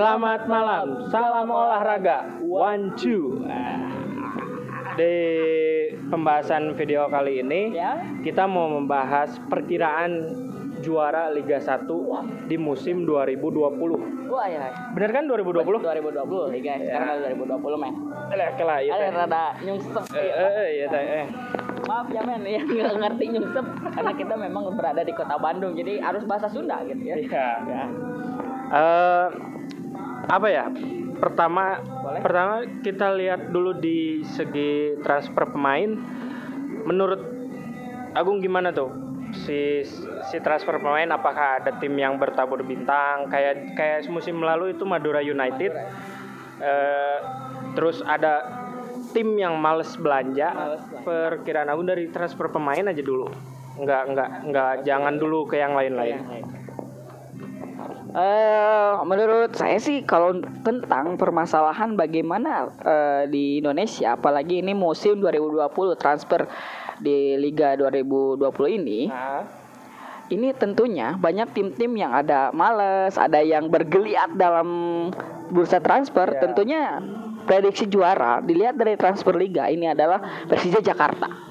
Selamat malam, salam olahraga, one two. Di pembahasan video kali ini, Ya. kita mau membahas perkiraan juara Liga 1 di musim 2020. Wah ya. Bener kan 2020? 2020 nih guys. Sekarang ada 2020 men. Lah, kelah ya. Ada rada nyungsep. Eh, eh, eh, ya teh, eh. Maaf ya men yang nggak ngerti nyungsep karena kita memang berada di kota Bandung jadi harus bahasa Sunda gitu ya. Iya. Ya. Eh, apa ya? Pertama, Boleh. pertama kita lihat dulu di segi transfer pemain. Menurut Agung gimana tuh? Si si transfer pemain apakah ada tim yang bertabur bintang kayak kayak musim lalu itu Madura United. Eh, terus ada tim yang males belanja. Perkiraan Agung dari transfer pemain aja dulu. Enggak enggak enggak jangan dulu ke yang lain-lain. Eh, menurut saya sih kalau tentang permasalahan bagaimana eh, di Indonesia apalagi ini musim 2020 transfer di Liga 2020 ini Nah, ini tentunya banyak tim-tim yang ada males, ada yang bergeliat dalam bursa transfer. Ya. Tentunya prediksi juara dilihat dari transfer liga ini adalah Persija Jakarta.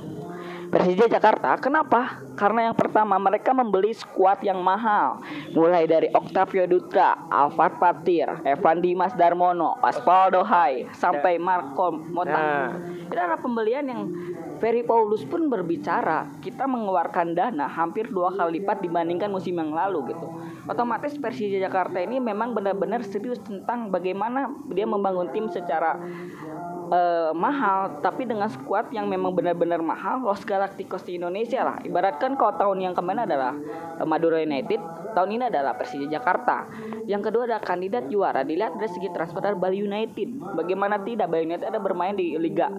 Persija Jakarta, kenapa? Karena yang pertama mereka membeli skuad yang mahal, mulai dari Octavio Dutra, Alfat Patir, Evan Dimas Darmono, Aspaldo Hai, sampai Marco Mota. Nah. Itu adalah pembelian yang Ferry Paulus pun berbicara kita mengeluarkan dana hampir dua kali lipat dibandingkan musim yang lalu gitu. Otomatis Persija Jakarta ini memang benar-benar serius tentang bagaimana dia membangun tim secara eh, mahal tapi dengan skuad yang memang benar-benar mahal Los Galacticos di Indonesia lah. Ibaratkan kalau tahun yang kemarin adalah eh, Madura United, tahun ini adalah Persija Jakarta. Yang kedua adalah kandidat juara dilihat dari segi transfer dari Bali United. Bagaimana tidak Bali United ada bermain di Liga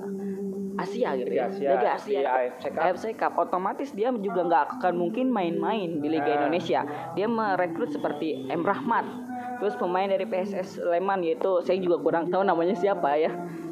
Asia gitu Liga ya. Asia, Liga Asia. AFC Cup. AFC Cup otomatis dia juga nggak akan mungkin main-main di Liga Nah. Indonesia. Dia merekrut seperti M Rahmat. Terus pemain dari PSS Sleman yaitu saya juga kurang tahu namanya siapa ya.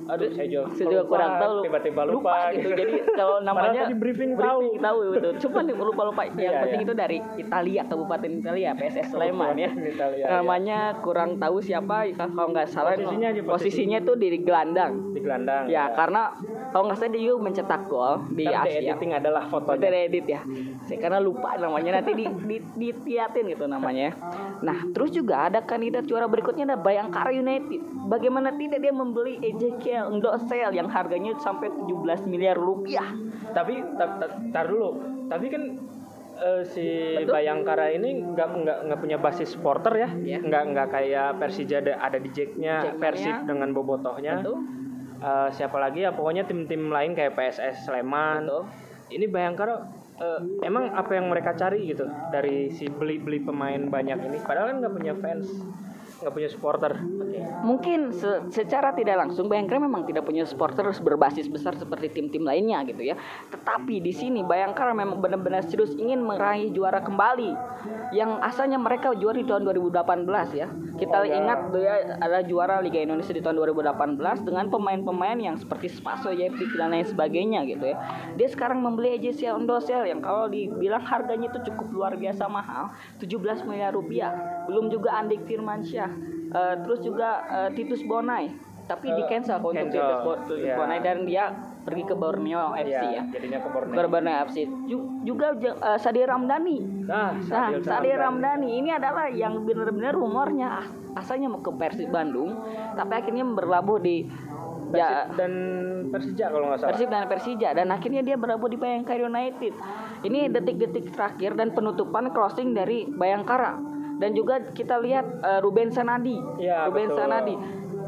Aduh, saya juga, Saya juga kurang tahu Tiba-tiba lupa, gitu. Jadi kalau namanya tadi briefing tahu. tahu itu. Cuma nih lupa-lupa. Yang Iya, penting iya. itu dari Italia, Kabupaten Italia, PSS Sleman ya. Italia, iya. namanya kurang tahu siapa kalau nggak salah Posisinya aja, posisinya. tuh di gelandang. di gelandang. Ya, karena kalau nggak salah dia juga mencetak gol di Ntar di Asia. editing adalah Itu fotonya. edit ya. Saya karena lupa namanya nanti di di ditiatin gitu namanya. Nah, terus juga ada kandidat juara berikutnya ada Bayangkara United. Bagaimana tidak dia membeli Ezekiel Ndosel yang harganya sampai 17 miliar rupiah. Tapi tar, tar- tar dulu. Tapi kan eh, si Betul. Bayangkara ini nggak nggak nggak punya basis supporter ya. Iya. Nggak nggak kayak Persija ada, ada di Jacknya, Jackmania. Persib dengan bobotohnya. Betul? Eh, siapa lagi ya pokoknya tim-tim lain kayak PSS Sleman. Betul. Ini Bayangkara eh, emang apa yang mereka cari gitu dari si beli-beli pemain banyak ini padahal kan nggak punya fans nggak punya supporter Mungkin se- secara tidak langsung Bayangkara memang tidak punya supporter berbasis besar seperti tim-tim lainnya gitu ya. Tetapi di sini Bayangkara memang benar-benar serius ingin meraih juara kembali. Yang asalnya mereka juara di tahun 2018 ya. Kita Oh, ya. ingat dia adalah juara Liga Indonesia di tahun 2018 dengan pemain-pemain yang seperti Spaso, Jepik dan lain sebagainya gitu ya. Dia sekarang membeli Ezekiel Ondosel yang kalau dibilang harganya itu cukup luar biasa mahal, 17 miliar rupiah. Belum juga Andik Firmansyah Eh, terus juga eh, Titus Bonai tapi di cancel untuk Titus, Bo- iya. Bonai dan dia pergi ke Borneo FC ya. jadinya ke Borneo Ke Borneo FC. Ju- juga eh, Sade Ramdhani. nah Nah, Sade Ramdhani. Ini adalah yang benar-benar rumornya ah, asalnya mau ke Persib Bandung, tapi akhirnya berlabuh di ya Persib dan Persija kalau nggak salah Persib dan Persija dan akhirnya dia berlabuh di Bayangkara United. Ini detik-detik terakhir dan penutupan closing dari Bayangkara. Dan juga kita lihat eh, Ruben Sanadi. Iya, Ruben betul. Sanadi.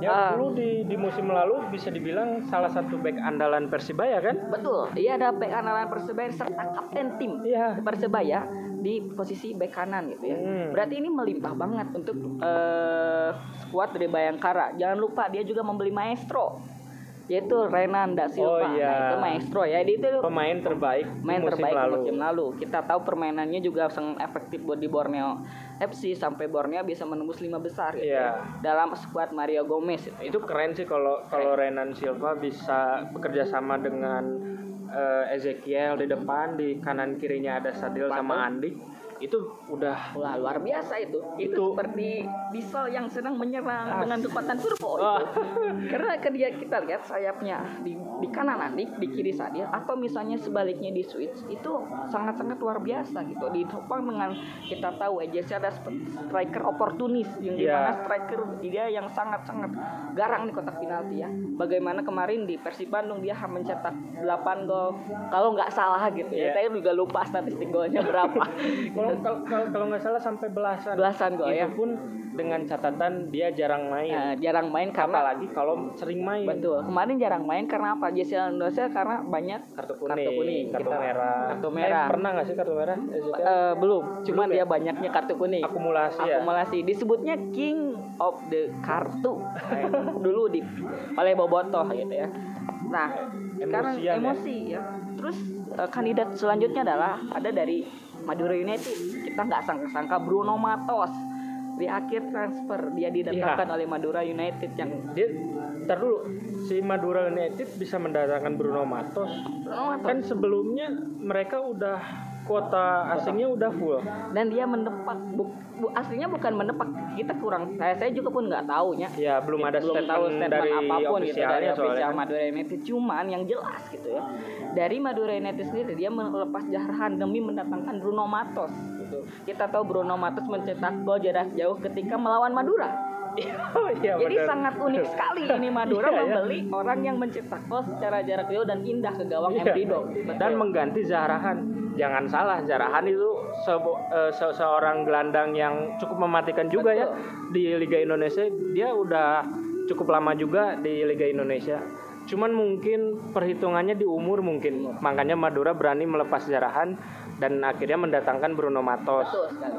Ya Ah, dulu di di musim lalu bisa dibilang salah satu back andalan Persibaya kan? betul. Ia ada back andalan Persebaya serta kapten tim Iya. Persebaya di posisi back kanan gitu ya. Hmm. Berarti ini melimpah banget untuk eh, skuad dari Bayangkara. Jangan lupa dia juga membeli maestro yaitu Renan da Oh, Silva. iya. Nah, itu maestro ya. Dia itu Pemain terbaik di main musim terbaik lalu. musim lalu. Kita tahu permainannya juga sangat efektif buat di Borneo FC sampai Borneo bisa menembus lima besar gitu Iya. ya. Dalam skuad Mario Gomez itu. Itu keren sih kalau kalau Renan Silva bisa bekerja sama dengan eh, Ezekiel di depan, di kanan kirinya ada Sadil sama Andi. Itu udah Wah, luar biasa itu. Itu, Itu- seperti diesel yang sedang menyerang Ah. dengan kekuatan turbo itu. Karena ketika kita lihat sayapnya di, di kanan nanti, di kiri saja, atau misalnya sebaliknya di switch itu sangat-sangat luar biasa gitu. Ditopang dengan kita tahu aja ada sp- striker oportunis yang Iya. di mana striker dia yang sangat-sangat garang di kotak penalti ya. Bagaimana kemarin di Persib Bandung dia mencetak 8 gol kalau nggak salah gitu Iya. ya. Saya juga lupa statistik golnya berapa. kalau kalau- nggak salah sampai belasan. Belasan itu ya. pun dengan catatan dia jarang main. Nah, jarang main karena apalagi kalau sering main. Betul. Kemarin jarang main karena apa? Jesse Indonesia karena banyak kartu kuning Kartu kuning, kartu kita- merah. Kartu Eh, merah. pernah nggak sih kartu merah? Eh, belum. Cuman Belum ya? dia banyaknya kartu kuning. Akumulasi ya? Akumulasi. Disebutnya king of the kartu. Dulu di oleh Bobotoh gitu ya. Nah sekarang Emosian ya? emosi ya. Terus eh, kandidat selanjutnya adalah ada dari Madura United kita nggak sangka-sangka Bruno Matos. Di akhir transfer dia didatangkan Iya. oleh Madura United yang dia ntar dulu si Madura United bisa mendatangkan Bruno Matos. Bruno Matos. Kan sebelumnya mereka udah kuota asingnya udah full dan dia mendepak bu, bu- aslinya bukan mendepak kita kurang saya saya juga pun nggak tahunya ya belum ada belum statement, tahu statement dari apa pun gitu dari official kan. Madura United cuman yang jelas gitu ya dari Madura United sendiri dia melepas jarahan demi mendatangkan Bruno Matos gitu kita tahu Bruno Matos mencetak gol jarak jauh ketika melawan Madura iya, jadi benar. sangat unik sekali ini Madura Iya, iya. membeli orang yang mencetak gol secara jarak jauh dan indah ke gawang Iya. Emrido dan mengganti Zarahan jangan salah Zarahan itu sebo- eh, se- seorang gelandang yang cukup mematikan juga ya di Liga Indonesia dia udah cukup lama juga di Liga Indonesia cuman mungkin perhitungannya di umur mungkin makanya Madura berani melepas Zarahan dan akhirnya mendatangkan Bruno Matos Betul sekali.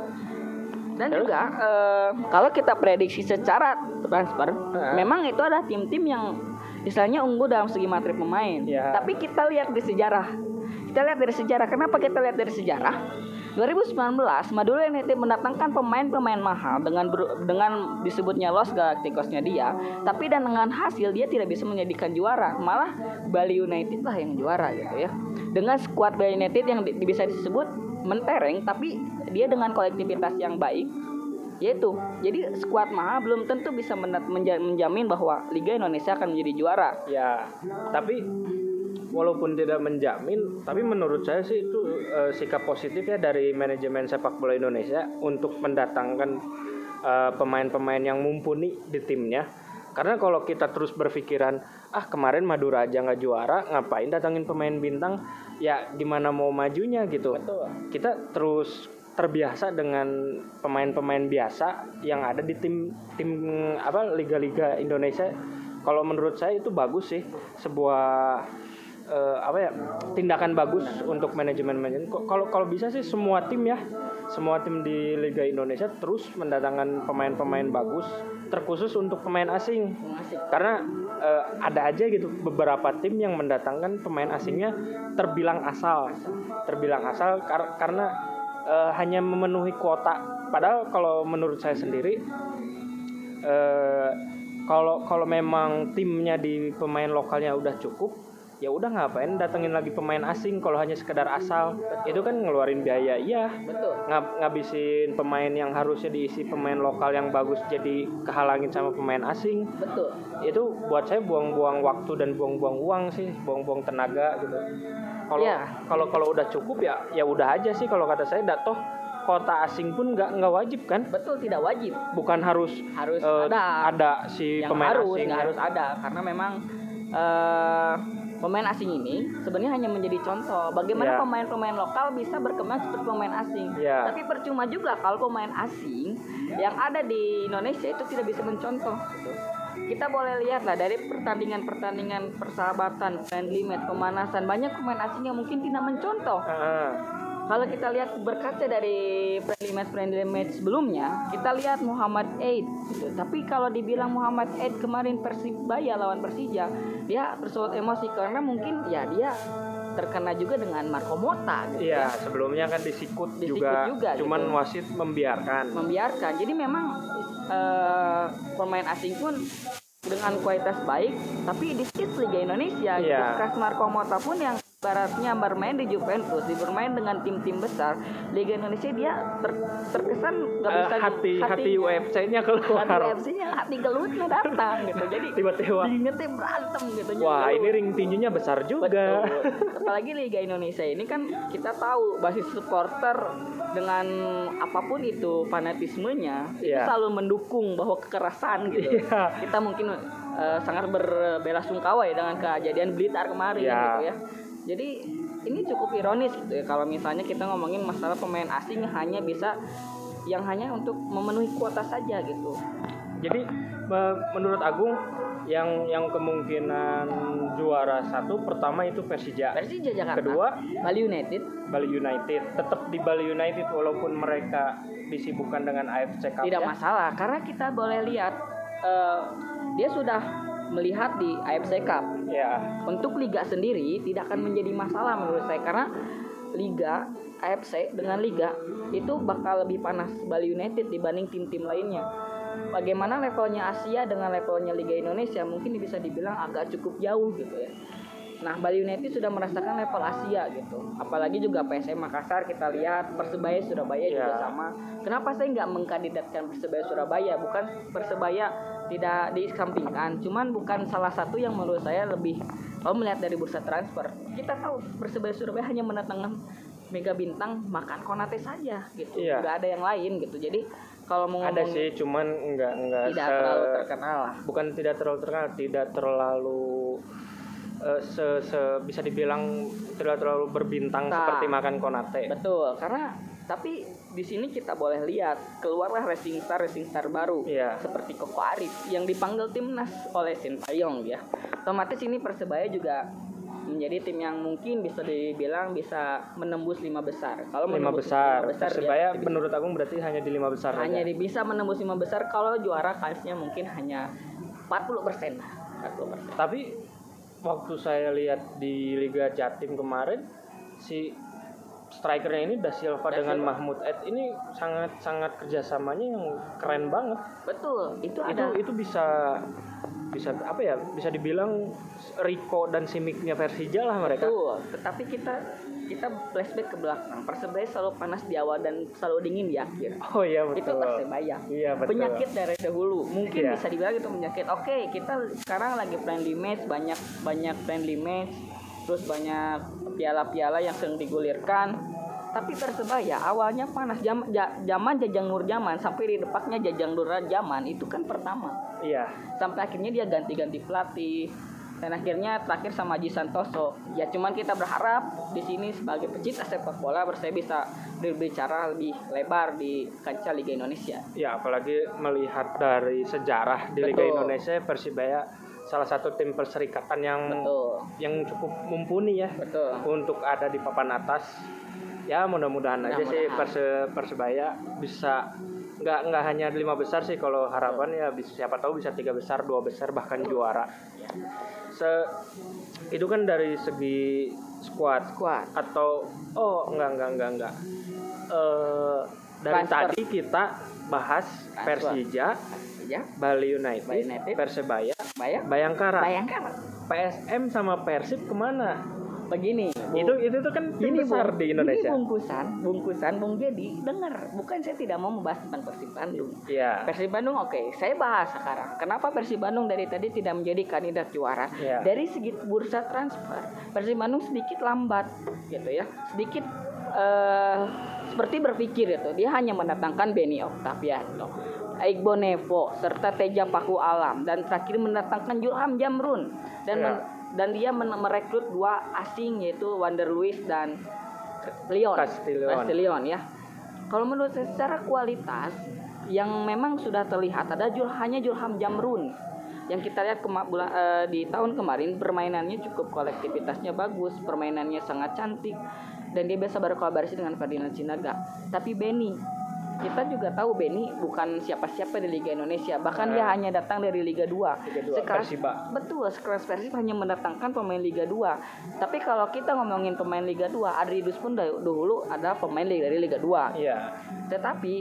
Dan juga eh, kalau kita prediksi secara transfer, Heeh. memang itu ada tim-tim yang misalnya unggul dalam segi materi pemain. Ya. Tapi kita lihat di sejarah. Kita lihat dari sejarah. Kenapa kita lihat dari sejarah? 2019 Madura United mendatangkan pemain-pemain mahal dengan dengan disebutnya Los Galacticosnya dia, tapi dan dengan hasil dia tidak bisa menjadikan juara, malah Bali United lah yang juara gitu ya. Dengan skuad Bali United yang di- bisa disebut mentereng, tapi dia dengan kolektivitas yang baik, yaitu jadi skuad mahal belum tentu bisa menjamin bahwa Liga Indonesia akan menjadi juara. ya tapi walaupun tidak menjamin tapi menurut saya sih itu eh, sikap positif ya dari manajemen sepak bola Indonesia untuk mendatangkan eh, pemain-pemain yang mumpuni di timnya. Karena kalau kita terus berpikiran ah kemarin Madura aja nggak juara ngapain datangin pemain bintang? Ya gimana mau majunya? Gitu. Kita terus terbiasa dengan pemain-pemain biasa yang ada di tim tim apa liga-liga Indonesia. Kalau menurut saya itu bagus sih sebuah eh, apa ya tindakan bagus untuk manajemen manajemen. Kalau kalau bisa sih semua tim ya semua tim di Liga Indonesia terus mendatangkan pemain-pemain bagus terkhusus untuk pemain asing. Karena eh, ada aja gitu beberapa tim yang mendatangkan pemain asingnya terbilang asal terbilang asal kar- karena eh, hanya memenuhi kuota. Padahal kalau menurut saya sendiri eh, kalau kalau memang timnya di pemain lokalnya udah cukup ya udah ngapain datengin lagi pemain asing kalau hanya sekedar asal itu kan ngeluarin biaya iya Betul. ngab- ngabisin pemain yang harusnya diisi pemain lokal yang bagus jadi kehalangin sama pemain asing Betul. itu buat saya buang-buang waktu dan buang-buang uang sih buang-buang tenaga gitu kalau Iya. kalau kalau udah cukup ya ya udah aja sih kalau kata saya dah toh kota asing pun nggak nggak wajib kan Betul tidak wajib. bukan harus Harus eh, ada. ada si yang pemain harus asing ya. harus ada karena memang eh, pemain asing ini sebenarnya hanya menjadi contoh bagaimana Ya. pemain-pemain lokal bisa berkembang seperti pemain asing. Ya. Tapi percuma juga kalau pemain asing yang ada di Indonesia itu tidak bisa mencontoh. gitu. Kita boleh lihat lah dari pertandingan-pertandingan persahabatan, friendly match, pemanasan banyak pemain asing yang mungkin tidak mencontoh. Ah, Kalau kita lihat berkaca dari friendly match friendly match sebelumnya, kita lihat Muhammad Aid. Gitu. Tapi kalau dibilang Muhammad Aid kemarin Persibaya lawan Persija, dia bersulut emosi karena mungkin ya dia terkena juga dengan Marco Mota gitu iya ya. sebelumnya kan disikut, Disikut juga, juga, cuman gitu. wasit membiarkan membiarkan. Jadi memang eh, pemain asing pun dengan kualitas baik, tapi di Liga Indonesia, gitu. Iya. Kas Marco Mota pun yang baratnya bermain di Juventus, di bermain dengan tim-tim besar, Liga Indonesia dia ter, terkesan nggak Eh, bisa hati hati hatinya- UFC-nya keluar. hati FC-nya hati gelutnya datang gitu. Jadi Tiba-tiba. diingetnya berantem gitu. Wah, Jadi, ini ring tinjunya besar juga. Betul. Apalagi Liga Indonesia ini kan kita tahu basis supporter dengan apa pun itu fanatismenya itu Iya. selalu mendukung bahwa kekerasan gitu. Iya. Kita mungkin eh, sangat berbelasungkawa ya dengan kejadian Blitar kemarin Iya. gitu ya. Jadi ini cukup ironis gitu ya kalau misalnya kita ngomongin masalah pemain asing hanya bisa yang hanya untuk memenuhi kuota saja gitu. Jadi me- menurut Agung yang yang kemungkinan juara satu pertama itu Persija. Persija Jakarta. Kedua Bali United. Bali United. Tetap di Bali United walaupun mereka disibukkan dengan AFC Cup. tidak ya. masalah karena kita boleh lihat eh, dia sudah melihat di AFC Cup Ya. untuk liga sendiri tidak akan menjadi masalah menurut saya karena liga AFC dengan liga itu bakal lebih panas Bali United dibanding tim-tim lainnya bagaimana levelnya Asia dengan levelnya Liga Indonesia mungkin bisa dibilang agak cukup jauh gitu ya Nah, Bali United sudah merasakan level Asia gitu. Apalagi juga PSM Makassar kita lihat Persebaya Surabaya juga Ya. sama. Kenapa saya nggak mengkandidatkan Persebaya Surabaya? Bukan Persebaya tidak dikesampingkan, cuman bukan salah satu yang menurut saya lebih kalau melihat dari bursa transfer. Kita tahu Persebaya Surabaya hanya mendatangkan Mega Bintang makan Konate saja gitu. Iya. Nggak ada yang lain gitu. Jadi kalau mau Ada sih, cuman enggak enggak tidak se- terlalu terkenal lah. bukan tidak terlalu terkenal, tidak terlalu eh, se, se- bisa dibilang tidak terlalu berbintang Nah. seperti makan Konate. Betul, karena tapi di sini kita boleh lihat keluarlah racing star racing star baru Iya. seperti Koko Arif yang dipanggil timnas oleh Sintayong ya. Otomatis ini Persebaya juga menjadi tim yang mungkin bisa dibilang bisa menembus lima besar. Kalau lima besar. lima besar Persebaya ya, menurut Agung berarti hanya di lima besar hanya saja. di- bisa menembus lima besar kalau juara kansnya mungkin hanya 40 persen. 40 persen. Tapi waktu saya lihat di Liga Jatim kemarin si strikernya ini Da Silva Da dengan Silva. Mahmud Ed ini sangat sangat kerjasamanya yang keren banget. Betul, itu Itu ada itu bisa bisa apa ya bisa dibilang Rico dan Simiknya Persija lah mereka. Betul, tetapi kita kita flashback ke belakang. Persebaya selalu panas di awal dan selalu dingin di akhir. Oh iya Itu betul. Persebaya. Iya betul. Penyakit dari dahulu. Mungkin Iya. bisa dibilang itu penyakit. Oke, kita sekarang lagi friendly match, banyak banyak friendly match, terus banyak piala-piala yang sedang digulirkan. Tapi Persebaya awalnya panas Jam- zaman Jajang Nur Zaman sampai di depannya Jajang Nur Zaman itu kan pertama Iya. sampai akhirnya dia ganti-ganti pelatih dan akhirnya terakhir sama Haji Santoso ya cuman kita berharap di sini sebagai pecinta sepak bola Persebaya bisa berbicara lebih lebar di kancah Liga Indonesia Ya apalagi melihat dari sejarah di Liga Betul. Indonesia Persibaya salah satu tim perserikatan yang betul yang cukup mumpuni ya betul untuk ada di papan atas. Ya mudah-mudahan aja sih Mudah-mudahan. Perse- Persebaya bisa nggak nggak hanya lima besar sih kalau harapan ya bisa siapa tahu bisa tiga besar dua besar bahkan juara. Se itu kan dari segi squad kuat atau oh enggak enggak enggak enggak Eh, dari Transfer. tadi kita bahas Transfer. Persija, ya Bali United, Bali United. Persebaya, bayang Bayangkara, bayangkan PSM sama Persib ke mana? begini Bu. Itu itu tuh kan tim ini besar Bung, di Indonesia. Ini bungkusan, bungkusan Bung Jadi dengar, bukan saya tidak mau membahas tentang Persib Bandung. Iya. Persib Bandung oke, saya bahas sekarang. Kenapa Persib Bandung dari tadi tidak menjadi kandidat juara? Iya. Dari segi bursa transfer, Persib Bandung sedikit lambat, gitu ya, sedikit eh, seperti berpikir itu. Dia hanya mendatangkan Benny Octaviano, Iqbal Nevo, serta Teja Paku Alam, dan terakhir mendatangkan Julham Jamrun dan Iya. men- dan dia men- merekrut dua asing yaitu Wander Luis dan Leon Castillion. Castillion ya. Kalau menurut saya secara kualitas yang memang sudah terlihat ada Jul hanya Julham Jamrun yang kita lihat kema- bula- eh, di tahun kemarin permainannya cukup kolektivitasnya bagus, permainannya sangat cantik dan dia biasa berkolaborasi dengan Ferdinand Sinaga. Tapi Benny kita juga tahu Benny bukan siapa-siapa di Liga Indonesia, bahkan dia Nah. hanya datang dari Liga 2. Liga 2, Sekelas- Persiba. Betul, sekelas Persib hanya mendatangkan pemain Liga 2. Tapi kalau kita ngomongin pemain Liga 2, Adrius pun dari dulu adalah pemain dari Liga 2. Iya. Tetapi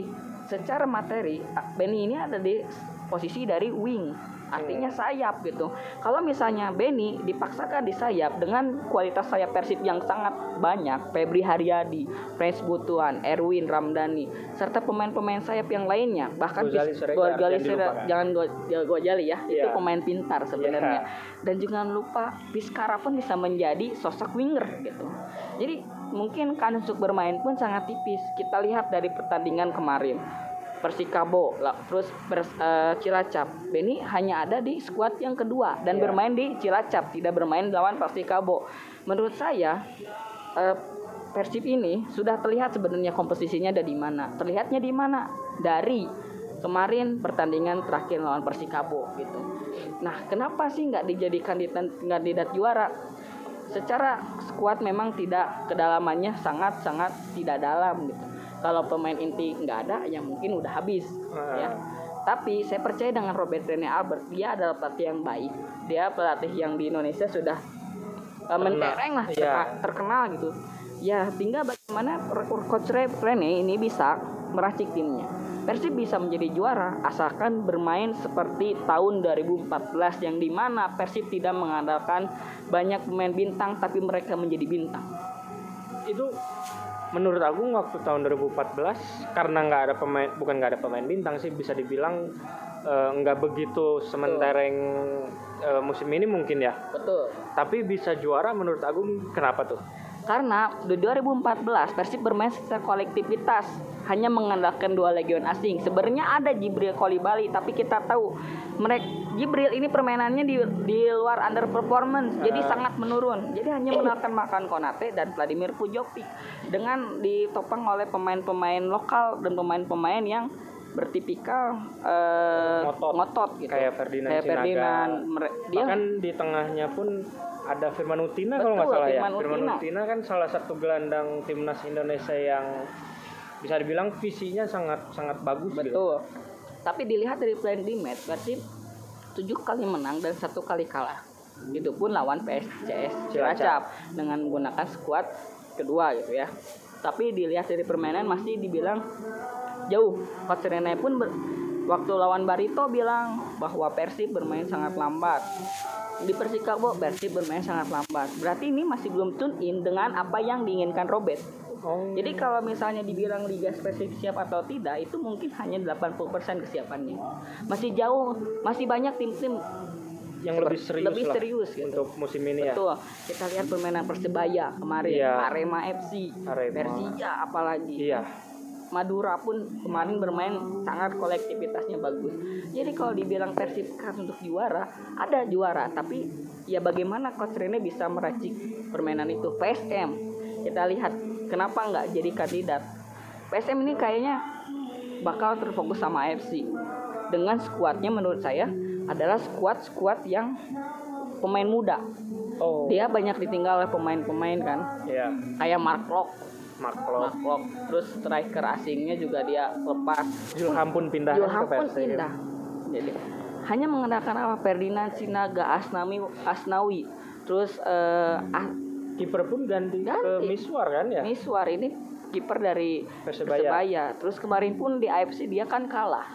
secara materi Benny ini ada di posisi dari wing artinya sayap gitu kalau misalnya Benny dipaksakan di sayap dengan kualitas sayap Persib yang sangat banyak Febri Haryadi Prince Butuan Erwin Ramdhani serta pemain-pemain sayap yang lainnya bahkan Gozali jangan Siregar- dilupakan. jangan go, go jali ya itu Iya. pemain pintar sebenarnya Iya. dan jangan lupa Vizcara pun bisa menjadi sosok winger gitu jadi mungkin kan untuk bermain pun sangat tipis kita lihat dari pertandingan kemarin Persikabo. Terus Pers- eh, Cilacap. Benny hanya ada di skuad yang kedua dan Iya. bermain di Cilacap tidak bermain lawan Persikabo. Menurut saya eh, Persib ini sudah terlihat sebenarnya komposisinya ada di mana. Terlihatnya di mana? Dari kemarin pertandingan terakhir lawan Persikabo gitu. Nah kenapa sih nggak dijadikan kandidat juara? Secara skuad memang tidak kedalamannya sangat sangat tidak dalam gitu kalau pemain inti nggak ada ya mungkin udah habis Ah. ya. Tapi saya percaya dengan Robert Rene Albert dia adalah pelatih yang baik. Dia pelatih yang di Indonesia sudah uh, mentereng lah Iya. terka- terkenal gitu. Ya tinggal bagaimana coach Re- Rene ini bisa meracik timnya. Persib bisa menjadi juara asalkan bermain seperti tahun 2014 yang di mana Persib tidak mengandalkan banyak pemain bintang tapi mereka menjadi bintang. Itu menurut aku waktu tahun 2014 karena nggak ada pemain bukan nggak ada pemain bintang sih bisa dibilang eh, nggak begitu sementereng eh, musim ini mungkin ya. Betul. Tapi bisa juara menurut Agung kenapa tuh Karena di 2014 Persib bermain secara kolektivitas hanya mengandalkan dua legion asing. Sebenarnya ada Jibril Kolibali tapi kita tahu mereka Jibril ini permainannya di di luar underperformance jadi Ah. sangat menurun. Jadi hanya mengandalkan Makan Konate dan Vladimir Pujovic dengan ditopang oleh pemain-pemain lokal dan pemain-pemain yang bertipikal eh, Ngotot. ngotot gitu. Kayak Ferdinand Kayak Sinaga. Ferdinand. Dia bahkan di tengahnya pun ada Firman Utina kalau nggak salah ya Firman Firman Utina. Utina kan salah satu gelandang timnas Indonesia yang bisa dibilang visinya sangat sangat bagus gitu. Betul. Tapi dilihat dari plan di match, Persib tujuh kali menang dan satu kali kalah. Itu pun lawan PSCS Cilacap dengan menggunakan skuad kedua gitu ya. Tapi dilihat dari permainan masih dibilang jauh. Coach Rene pun ber- waktu lawan Barito bilang bahwa Persib bermain sangat lambat. Di Persikabo Persib bermain sangat lambat. Berarti ini masih belum tune in dengan apa yang diinginkan Robert. Oh, Jadi kalau misalnya dibilang liga spesifik siap atau tidak itu mungkin hanya 80% kesiapannya. Masih jauh, masih banyak tim-tim yang lebih serius lebih lah serius gitu. untuk musim ini ya. Betul. Kita lihat permainan Persebaya kemarin, Iya. Arema FC, Arema. Persija apalagi. Iya. Madura pun kemarin bermain sangat kolektivitasnya bagus. Jadi kalau dibilang Persib kan untuk juara, ada juara, tapi ya bagaimana Coach Rene bisa meracik permainan itu? PSM, kita lihat kenapa nggak jadi kandidat. PSM ini kayaknya bakal terfokus sama AFC. Dengan skuadnya menurut saya adalah skuad-skuad yang pemain muda. Oh. Dia banyak ditinggal oleh pemain-pemain kan, Iya. kayak Mark Locke Mark Locke. Terus striker asingnya juga dia lepas. Zulham pun pindah Julham ke pun pindah. Jadi hanya mengandalkan apa Ferdinand Sinaga, Asnami, Asnawi. Terus eh ah, Kiper pun ganti, ke Ganti. Miswar kan ya? Miswar ini kiper dari Persebaya. Persebaya. Terus kemarin pun di AFC dia kan kalah.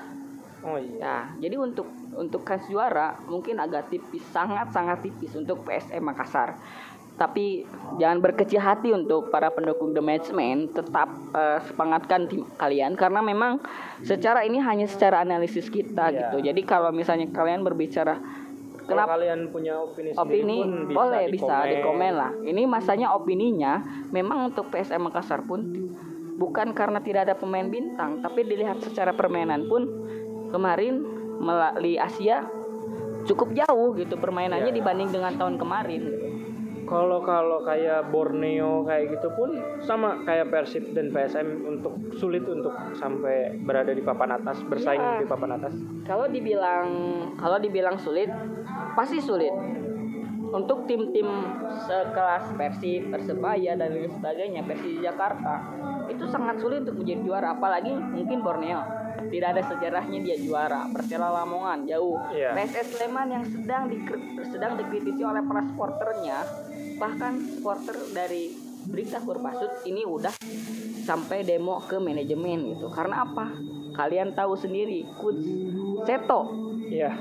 Oh iya. Ya, jadi untuk untuk kans juara mungkin agak tipis, sangat sangat tipis untuk PSM Makassar. Tapi jangan berkecil hati untuk para pendukung The Matchman, tetap eh, semangatkan tim kalian karena memang secara ini hanya secara analisis kita Iya. gitu. Jadi kalau misalnya kalian berbicara Kalau kenapa kalian punya opini, opini pun bisa boleh di bisa di komen lah. Ini masanya opininya memang untuk PSM Makassar pun bukan karena tidak ada pemain bintang, tapi dilihat secara permainan pun kemarin melalui Asia cukup jauh gitu permainannya Iya. dibanding dengan tahun kemarin. Kalau kalau kayak Borneo kayak gitu pun sama kayak Persib dan PSM untuk sulit untuk sampai berada di papan atas bersaing Iya. di papan atas. Kalau dibilang kalau dibilang sulit, pasti sulit. Untuk tim-tim sekelas Persib, Persebaya dan lain sebagainya, Persija Jakarta itu sangat sulit untuk menjadi juara, apalagi mungkin Borneo. Tidak ada sejarahnya dia juara. Persela Lamongan jauh. Iya. PSS Sleman yang sedang di, sedang dikritisi oleh para supporternya, bahkan supporter dari Berita Kurpasut ini udah sampai demo ke manajemen gitu. Karena apa? Kalian tahu sendiri, coach Seto. Iya.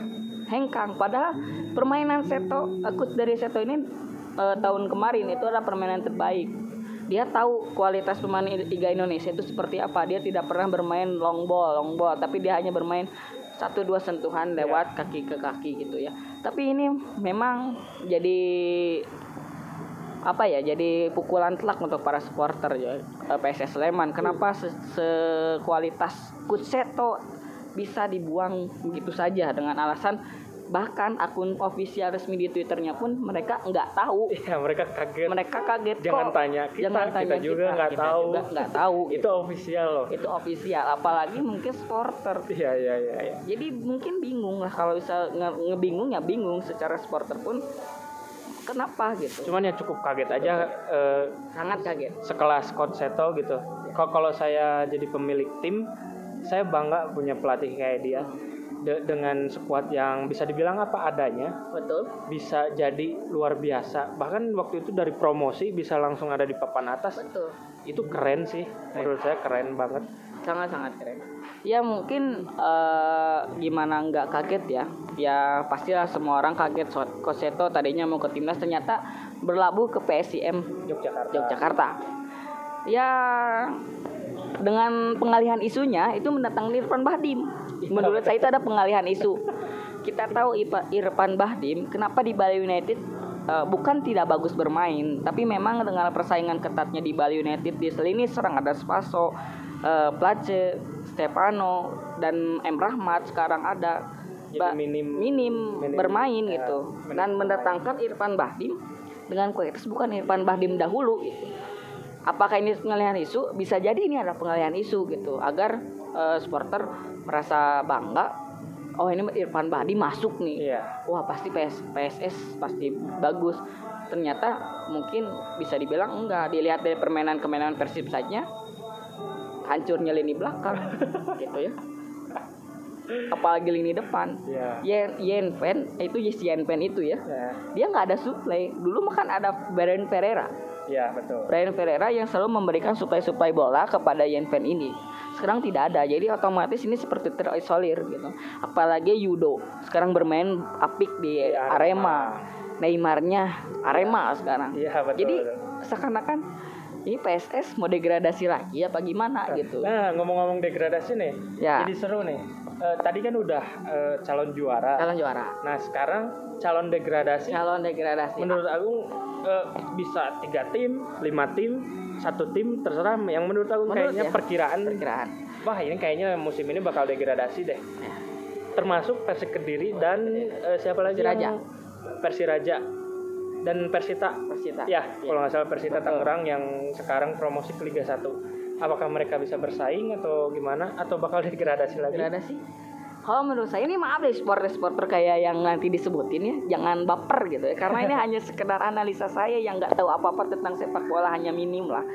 hengkang. Padahal permainan Seto coach dari Seto ini uh, tahun kemarin itu adalah permainan terbaik. Dia tahu kualitas pemain Liga Indonesia itu seperti apa. Dia tidak pernah bermain long ball long ball. Tapi dia hanya bermain satu dua sentuhan lewat kaki ke kaki gitu ya. Tapi ini memang jadi apa ya jadi pukulan telak untuk para supporter ya. Eh, PSS Sleman. Kenapa se sekualitas Kutseto bisa dibuang begitu saja? Dengan alasan bahkan akun official resmi di twitternya pun mereka nggak tahu. Ya mereka kaget. Mereka kaget jangan kok. tanya kita jangan tanya kita. juga nggak tahu. nggak tahu itu official loh. Itu official apalagi mungkin supporter. Iya iya iya ya. jadi mungkin bingung lah kalau bisa nge ngebingung ya bingung. Secara supporter pun kenapa gitu? Cuman ya cukup kaget aja eh, sangat kaget. sekelas coach Seto gitu. Kalau kalau saya jadi pemilik tim saya bangga punya pelatih kayak dia. De dengan skuad yang bisa dibilang apa adanya betul. bisa jadi luar biasa. Bahkan waktu itu dari promosi bisa langsung ada di papan atas. Betul. Itu keren sih. Menurut saya keren banget. Sangat sangat keren ya mungkin uh, gimana nggak kaget ya? Ya pastilah semua orang kaget. Koseto tadinya mau ke timnas ternyata berlabuh ke PSIM Yogyakarta. Yogyakarta. Ya dengan pengalihan isunya itu mendatangkan Irfan Bahdim. Menurut saya itu ada pengalihan isu. Kita tahu Irfan Bahdim kenapa di Bali United uh, bukan tidak bagus bermain tapi memang dengan persaingan ketatnya di Bali United di selini serang ada Spaso uh, Place Stefano dan M. Rahmat sekarang ada Jadi minim, minim, minim bermain ya, gitu. dan mendatangkan Irfan Bahdim dengan kualitas bukan Irfan Bahdim dahulu gitu. Apakah ini pengalihan isu? Bisa jadi ini adalah pengalihan isu gitu agar uh, supporter merasa bangga oh ini Irfan Bahdi masuk nih. Iya. wah pasti PS, PSS pasti bagus. Ternyata mungkin bisa dibilang enggak. Dilihat dari permainan permainan Persib saja hancurnya lini belakang gitu ya apalagi lini depan yeah. Yen Yen Pen itu Yen Pen itu ya yeah. dia nggak ada suplai dulu makan ada Beren Pereira Ya betul. Brian Ferreira yang selalu memberikan suplai-suplai bola kepada Yen Pen ini. Sekarang tidak ada, jadi otomatis ini seperti terisolir gitu. Apalagi Yudo sekarang bermain apik di ya, Arema. Neymarnya Arema sekarang. Iya betul. Jadi seakan-akan ini PSS mau degradasi lagi apa gimana nah, gitu. Nah ngomong-ngomong degradasi nih, ya. jadi seru nih. Uh, tadi kan udah uh, calon juara. Calon juara. Nah sekarang calon degradasi. Calon degradasi. Menurut Agung uh, bisa tiga tim, lima tim, satu tim terserah. Yang menurut aku menurut kayaknya ya, perkiraan. Perkiraan. Wah ini kayaknya musim ini bakal degradasi deh. Ya. Termasuk Persik Kediri dan uh, siapa lagi? Persiraja. Persiraja dan Persita. Persita. Ya, ya. kalau nggak salah Persita Tangerang yang sekarang promosi ke Liga 1. Apakah mereka bisa bersaing atau gimana? Atau bakal degradasi lagi? Degradasi kalau menurut saya ini maaf deh supporter-supporter kayak yang nanti disebutin ya jangan baper gitu ya karena ini hanya sekedar analisa saya yang nggak tahu apa-apa tentang sepak bola hanya minim lah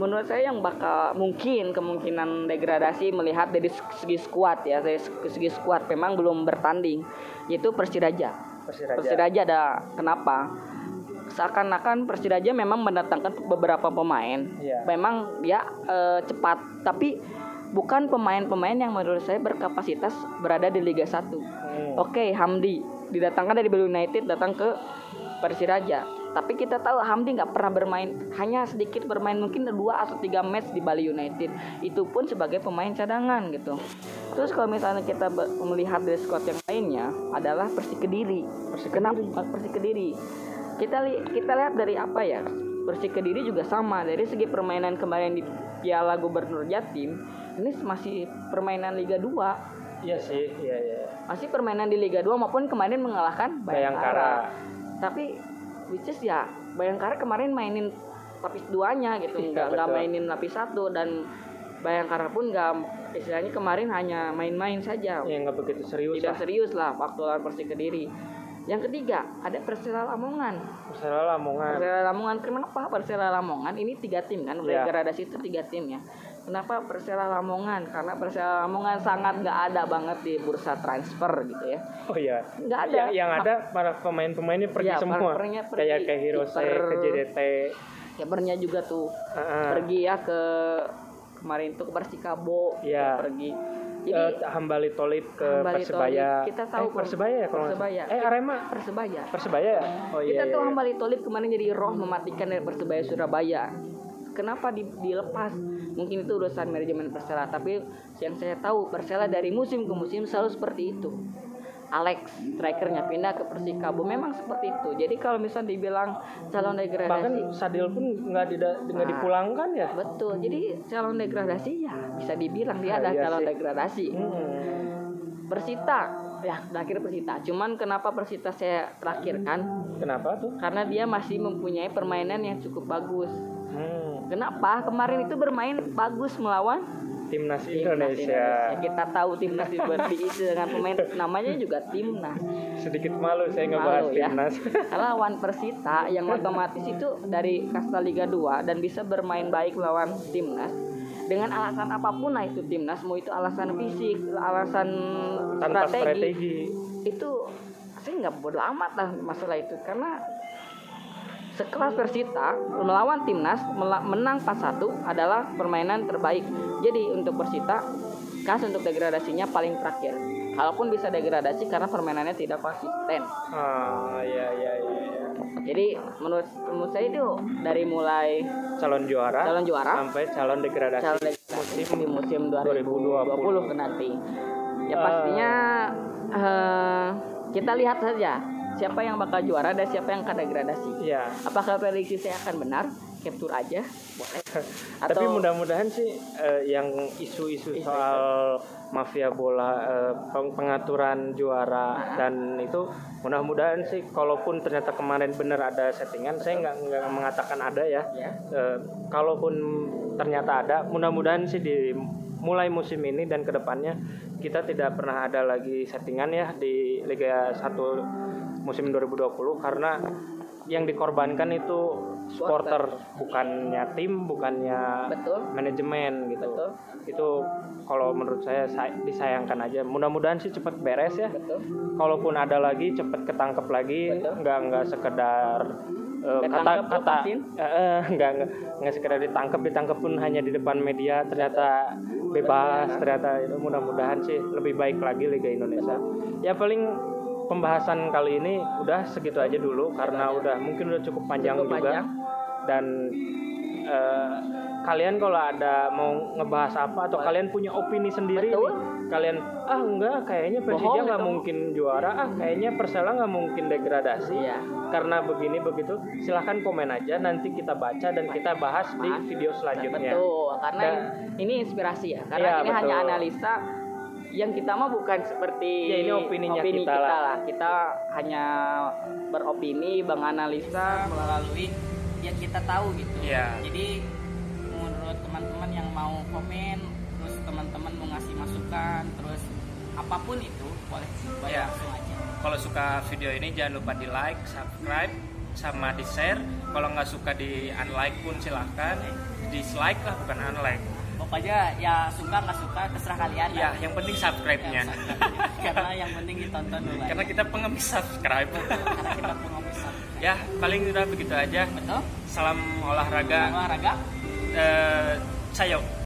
menurut saya yang bakal mungkin kemungkinan degradasi melihat dari segi skuad ya dari segi skuad memang belum bertanding yaitu Persiraja Persiraja, Persiraja ada kenapa seakan-akan Persiraja memang mendatangkan beberapa pemain yeah. memang dia e, cepat tapi bukan pemain-pemain yang menurut saya berkapasitas berada di Liga 1. Hmm. Oke, okay, Hamdi didatangkan dari Bali United datang ke Persiraja. Tapi kita tahu Hamdi nggak pernah bermain, hanya sedikit bermain mungkin dua atau tiga match di Bali United. Itu pun sebagai pemain cadangan gitu. Terus kalau misalnya kita melihat dari squad yang lainnya adalah Persik Kediri. Persik Kenapa Persik Kediri? Kita li kita lihat dari apa ya? Persik Kediri juga sama. Dari segi permainan kemarin di Piala Gubernur Jatim ini masih permainan Liga 2 iya sih iya iya. Masih permainan di Liga 2 maupun kemarin mengalahkan Bayangkara, Bayangkara. tapi which is ya Bayangkara kemarin mainin lapis duanya gitu. Iya, nggak nggak mainin lapis satu dan Bayangkara pun nggak istilahnya kemarin hanya main-main saja. Ya nggak begitu serius tidak lah. serius lah waktu lawan Persik Kediri yang ketiga ada Persela Lamongan. Persela Lamongan. Persela Lamongan kenapa Persela Lamongan ini tiga tim kan? Udah yeah. gradasi itu tiga tim ya. Kenapa Persela Lamongan? Karena Persela Lamongan sangat nggak ada banget di bursa transfer gitu ya. Oh iya. Nggak ada. Yang, yang ada para pemain-pemainnya pergi ya, semua. Pergi. Kayak kayak Hirose, Kiper, ke JDT. Kipernya juga tuh uh -uh. pergi ya ke kemarin tuh ke Persikabo ya. pergi. Eh, Hambali Tolib ke Hambali Persebaya. Tolib, kita tahu eh, Persebaya ya kalau Persebaya. Eh Arema Persebaya. Persebaya ya? Oh iya. kita iya, tahu iya. Hambali Tolib kemarin jadi roh mematikan dari Persebaya Surabaya. Kenapa di- dilepas? Mungkin itu urusan manajemen Persela, tapi yang saya tahu Persela dari musim ke musim selalu seperti itu. Alex strikernya pindah ke Persikabo memang seperti itu. Jadi kalau misalnya dibilang calon Bahkan degradasi, Sadil pun nggak nggak Nah. dipulangkan ya. betul. Jadi calon degradasi ya bisa dibilang dia Ah, ada iya calon sih. degradasi. Hmm. Persita, ya terakhir Persita. Cuman kenapa Persita saya terakhirkan? Kenapa tuh? Karena dia masih mempunyai permainan yang cukup bagus. Hmm. Kenapa? Kemarin itu bermain bagus melawan Timnas timnas Indonesia. Ya, kita tahu timnas itu dengan pemain namanya juga timnas. Sedikit malu saya ngebahas Malu ya. timnas. Lawan Persita yang otomatis itu dari kasta Liga 2 dan bisa bermain baik melawan timnas dengan alasan apa pun lah itu timnas mau itu alasan fisik, alasan Tanpa strategi, strategi. itu saya nggak bodoh amat lah masalah itu karena sekelas Persita melawan timnas menang 4-1 adalah permainan terbaik. Jadi untuk Persita kas untuk degradasinya paling terakhir. Kalaupun bisa degradasi karena permainannya tidak konsisten. Ah, iya iya iya. iya. Jadi menurut menurut saya itu dari mulai Calon juara. calon juara sampai calon degradasi. calon degradasi di musim 2020 nanti. Ya Eh. pastinya eh, kita lihat saja siapa yang bakal juara dan siapa yang akan degradasi. Iya. Apakah prediksi saya akan benar? Capture aja, boleh. Tapi mudah-mudahan sih eh, yang isu-isu soal mafia bola, peng- pengaturan juara dan itu mudah-mudahan sih, kalaupun ternyata kemarin benar ada settingan, saya nggak nggak mengatakan ada ya. ya. Eh, kalaupun ternyata ada, mudah-mudahan sih di mulai musim ini dan ke depannya kita tidak pernah ada lagi settingan ya di Liga 1 musim 2020 karena yang dikorbankan itu supporter bukannya tim bukannya Betul. manajemen gitu Betul. itu kalau menurut saya say- disayangkan aja mudah-mudahan sih cepat beres ya Betul. kalaupun ada lagi cepat ketangkep lagi Betul. nggak nggak sekedar eh, kata kata eh, nggak nggak nggak sekedar ditangkap ditangkap pun hanya di depan media ternyata bebas ternyata itu mudah-mudahan sih lebih baik lagi Liga Indonesia ya paling pembahasan kali ini udah segitu aja dulu karena udah mungkin udah cukup panjang Cukup juga panjang. dan eh, kalian kalau ada mau ngebahas apa atau kalian punya opini sendiri Betul. nih, kalian ah enggak kayaknya Persija nggak mungkin juara ah kayaknya Persela nggak mungkin degradasi Iya. karena begini begitu silahkan komen aja nanti kita baca dan kita bahas di Bahas. video selanjutnya Betul, karena Dan- ini inspirasi ya. Karena Iya, ini hanya betul. analisa yang kita mah bukan seperti Ya, ini opininya opini kita lah. lah. Kita hanya beropini, menganalisa melalui yang kita tahu gitu. Iya. Jadi menurut teman-teman yang mau komen, terus teman-teman mau ngasih masukan, terus apa pun itu boleh langsung aja. kalau suka video ini jangan lupa di like subscribe sama di share kalau nggak suka di unlike pun silahkan dislike lah bukan unlike Pokoknya ya suka nggak suka terserah kalian. ya yang penting subscribe-nya. Karena yang penting ditonton dulu. karena kita pengemis subscribe. Karena kita pengomis ya paling udah begitu aja. Betul? salam olahraga. Olahraga. Eh, sayo